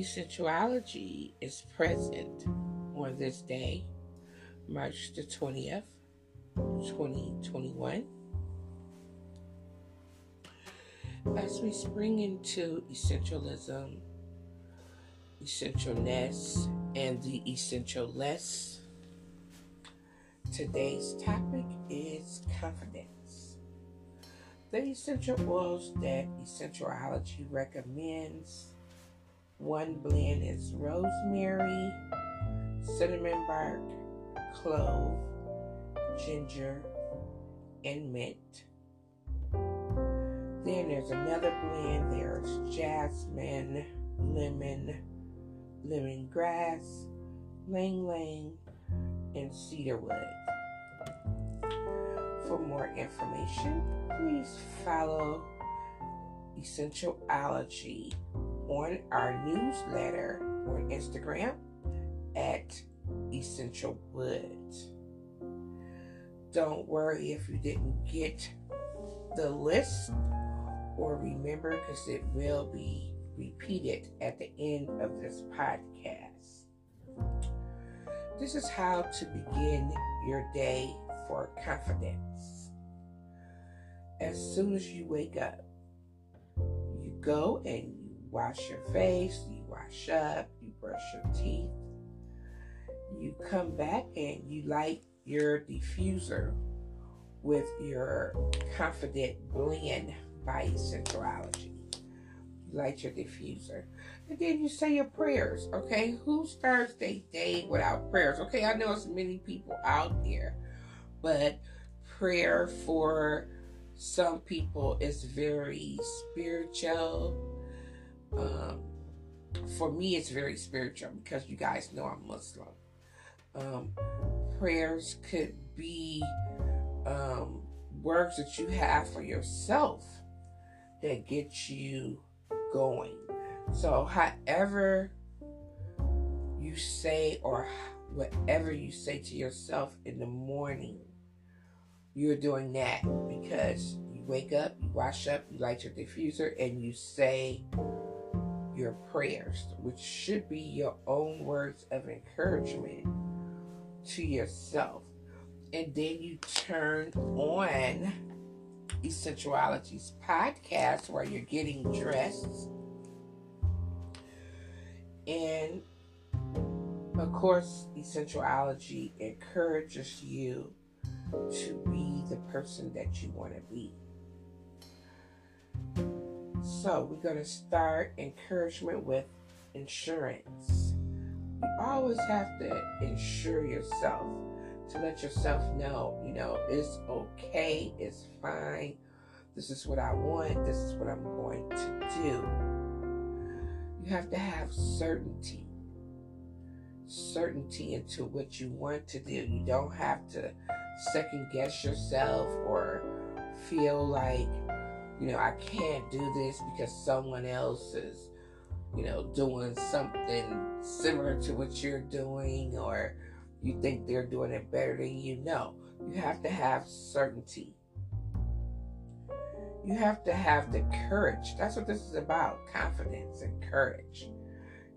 Essentialology is present on this day, March the 20th, 2021. As we spring into essentialism, essentialness, and the essentialless, today's topic is confidence. The essential oils that Essentialology recommends one blend is rosemary, cinnamon bark, clove, ginger, and mint. Then there's another blend. There's jasmine, lemon, lemongrass, ylang ylang, and cedarwood. For more information, please follow Essentialology on our newsletter on Instagram at Essential Woods. Don't worry if you didn't get the list or remember because it will be repeated at the end of this podcast. This is how to begin your day for confidence. As soon as you wake up, you go and wash your face, you wash up, you brush your teeth, you come back and you light your diffuser with your Confident Blend by Essentialology. You light your diffuser. And then you say your prayers, okay? Who starts their day without prayers? Okay, I know it's many people out there, but prayer for some people is very spiritual um, for me, it's very spiritual because you guys know I'm Muslim. Um, prayers could be um, words that you have for yourself that get you going. So, however you say or whatever you say to yourself in the morning, you're doing that because you wake up, you wash up, you light your diffuser, and you say your prayers, which should be your own words of encouragement to yourself. And then you turn on Essentialology's podcast where you're getting dressed. And of course, Essentiality encourages you to be the person that you want to be. So we're going to start encouragement with insurance. You always have to insure yourself to let yourself know, you know, it's okay, it's fine. This is what I want, this is what I'm going to do. You have to have certainty. Certainty into what you want to do. You don't have to second guess yourself or feel like you know, I can't do this because someone else is, you know, doing something similar to what you're doing, or you think they're doing it better than you. know. you have to have certainty. You have to have the courage. That's what this is about confidence and courage.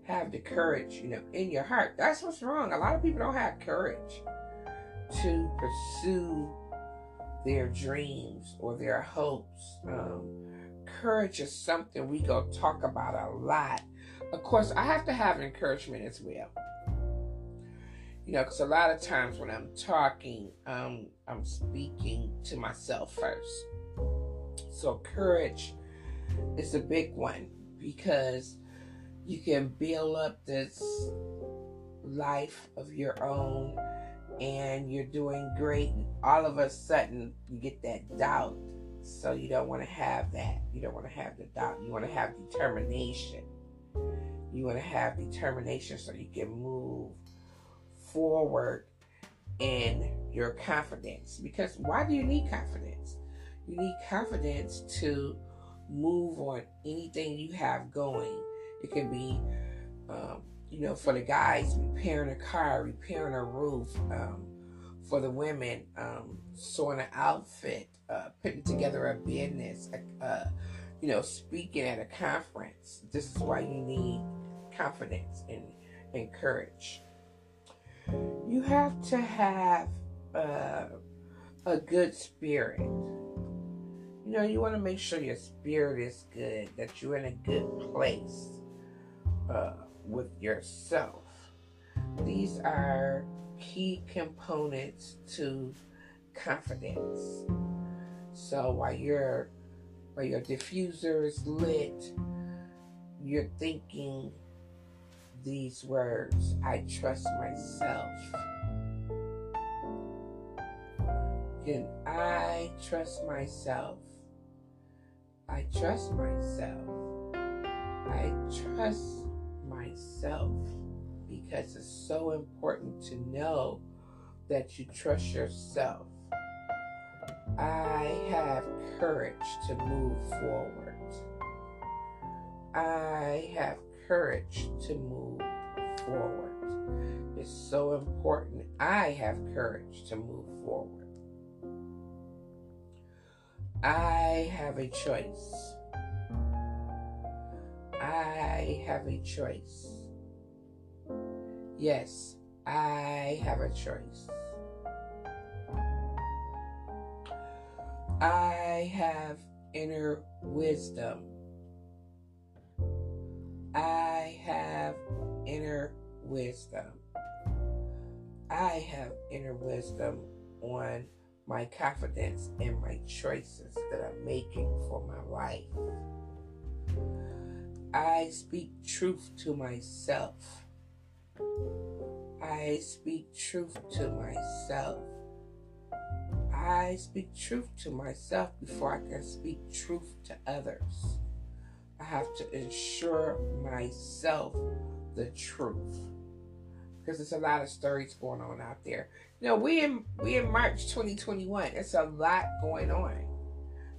Have the courage, you know, in your heart. That's what's wrong. A lot of people don't have courage to pursue their dreams or their hopes. Um, courage is something we go talk about a lot. Of course, I have to have encouragement as well. You know, because a lot of times when I'm talking, um, I'm speaking to myself first. So, courage is a big one because you can build up this life of your own and you're doing great, and all of a sudden you get that doubt. So you don't want to have that. You don't want to have the doubt. You want to have determination. You want to have determination so you can move forward in your confidence. Because why do you need confidence? You need confidence to move on anything you have going. It can be um, you know, for the guys, repairing a car, repairing a roof. Um, for the women, um, sewing an outfit, uh, putting together a business, uh, you know, speaking at a conference. This is why you need confidence and, and courage. You have to have uh, a good spirit. You know, you want to make sure your spirit is good, that you're in a good place uh, with yourself. These are key components to confidence. So while your while your diffuser is lit, you're thinking these words I trust myself. Can I trust myself? I trust myself. I trust myself because it's so important to know that you trust yourself. I have courage to move forward. I have courage to move forward. It's so important. I have courage to move forward. I have a choice. I have a choice. Yes, I have a choice. I have inner wisdom. I have inner wisdom. I have inner wisdom on my confidence and my choices that I'm making for my life. I speak truth to myself. I speak truth to myself. I speak truth to myself before I can speak truth to others. I have to ensure myself the truth because there's a lot of stories going on out there. You know, we in we in March 2021. It's a lot going on,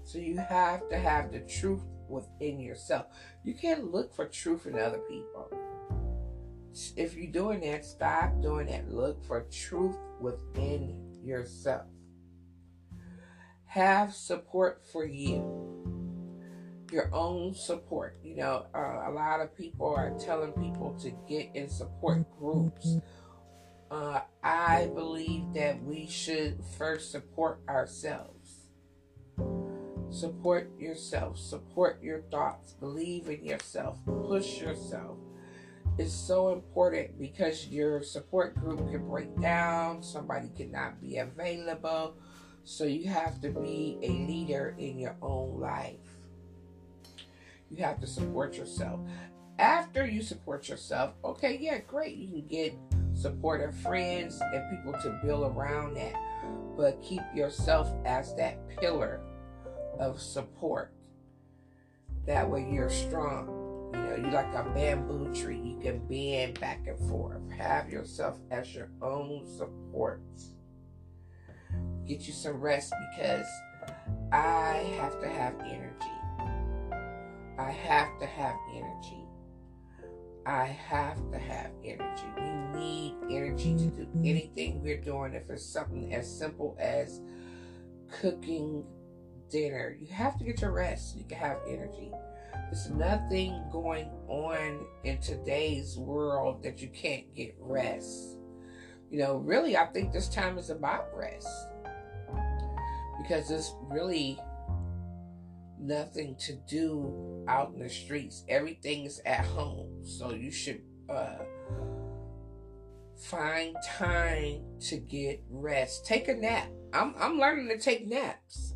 so you have to have the truth within yourself. You can't look for truth in other people. If you're doing that, stop doing that. Look for truth within yourself. Have support for you your own support. You know, uh, a lot of people are telling people to get in support groups. Uh, I believe that we should first support ourselves. Support yourself, support your thoughts, believe in yourself, push yourself. It's so important because your support group can break down, somebody cannot be available. So you have to be a leader in your own life. You have to support yourself. After you support yourself, okay, yeah, great. You can get supportive friends and people to build around that. But keep yourself as that pillar of support. That way you're strong. You know, you're like a bamboo tree. You can bend back and forth. Have yourself as your own support. Get you some rest because I have to have energy. I have to have energy. I have to have energy. We need energy to do mm-hmm. anything we're doing. If it's something as simple as cooking dinner, you have to get your rest so you can have energy. There's nothing going on in today's world that you can't get rest. You know, really, I think this time is about rest because there's really nothing to do out in the streets. Everything is at home. So you should uh, find time to get rest. Take a nap. I'm, I'm learning to take naps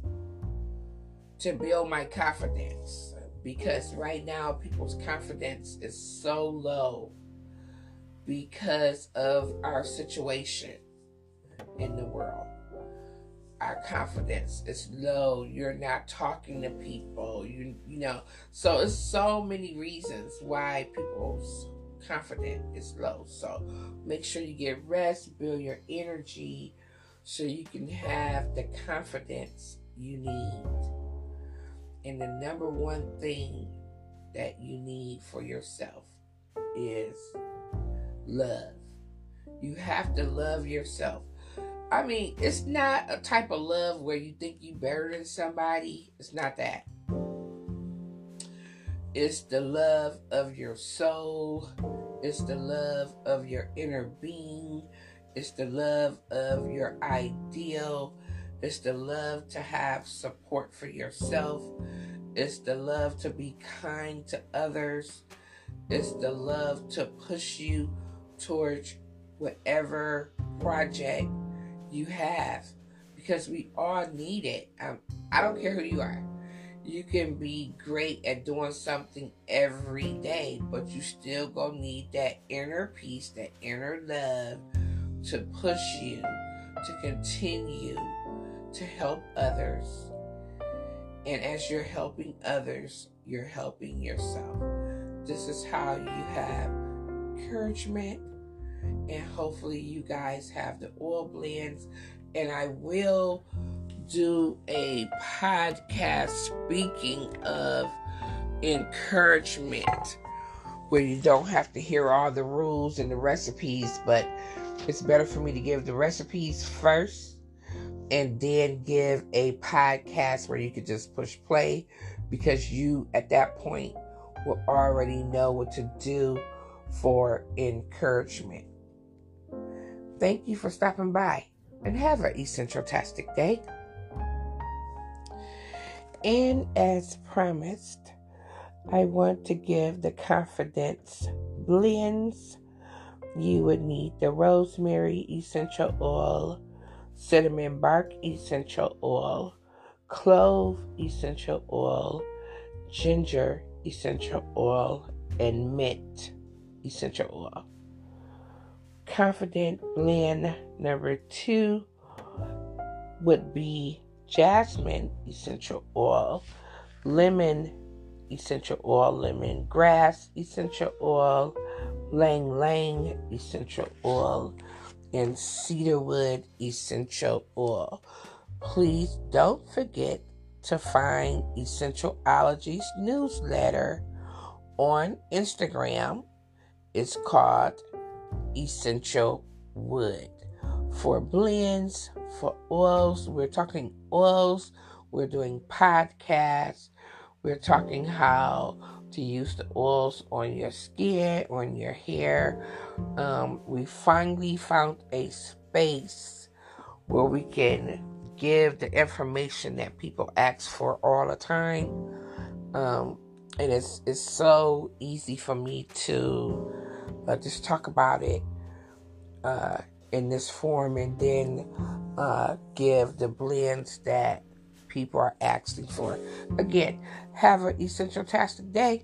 to build my confidence because right now people's confidence is so low because of our situation in the world. Our confidence is low. You're not talking to people. You you know so it's so many reasons why people's confidence is low. So make sure you get rest build your energy so you can have the confidence you need and the number one thing that you need for yourself is love you have to love yourself I mean, it's not a type of love where you think you're better than somebody. It's not that. It's the love of your soul. It's the love of your inner being. It's the love of your ideal. It's the love to have support for yourself. It's the love to be kind to others. It's the love to push you towards whatever project you have because we all need it. Um, I don't care who you are. You can be great at doing something every day, but you still gonna need that inner peace, that inner love to push you to continue to help others. And as you're helping others, you're helping yourself. This is how you have encouragement, and hopefully, you guys have the oil blends. And I will do a podcast speaking of encouragement where you don't have to hear all the rules and the recipes, but it's better for me to give the recipes first and then give a podcast where you could just push play because you at that point will already know what to do for encouragement. Thank you for stopping by and have an essential tastic day. And as promised, I want to give the confidence blends. You would need the rosemary essential oil, cinnamon bark essential oil, clove essential oil, ginger essential oil, and mint essential oil. Confident blend number two would be jasmine essential oil, lemon essential oil, lemon grass essential oil, ylang ylang essential oil, and cedarwood essential oil. Please don't forget to find Essential Essentialology's newsletter on Instagram. It's called Essential Wood. For blends, for oils, we're talking oils, we're doing podcasts, we're talking how to use the oils on your skin, on your hair. Um, we finally found a space where we can give the information that people ask for all the time. Um, and it's it's so easy for me to uh, just talk about it uh, in this form and then uh, give the blends that people are asking for. Again, have an essential tastic day.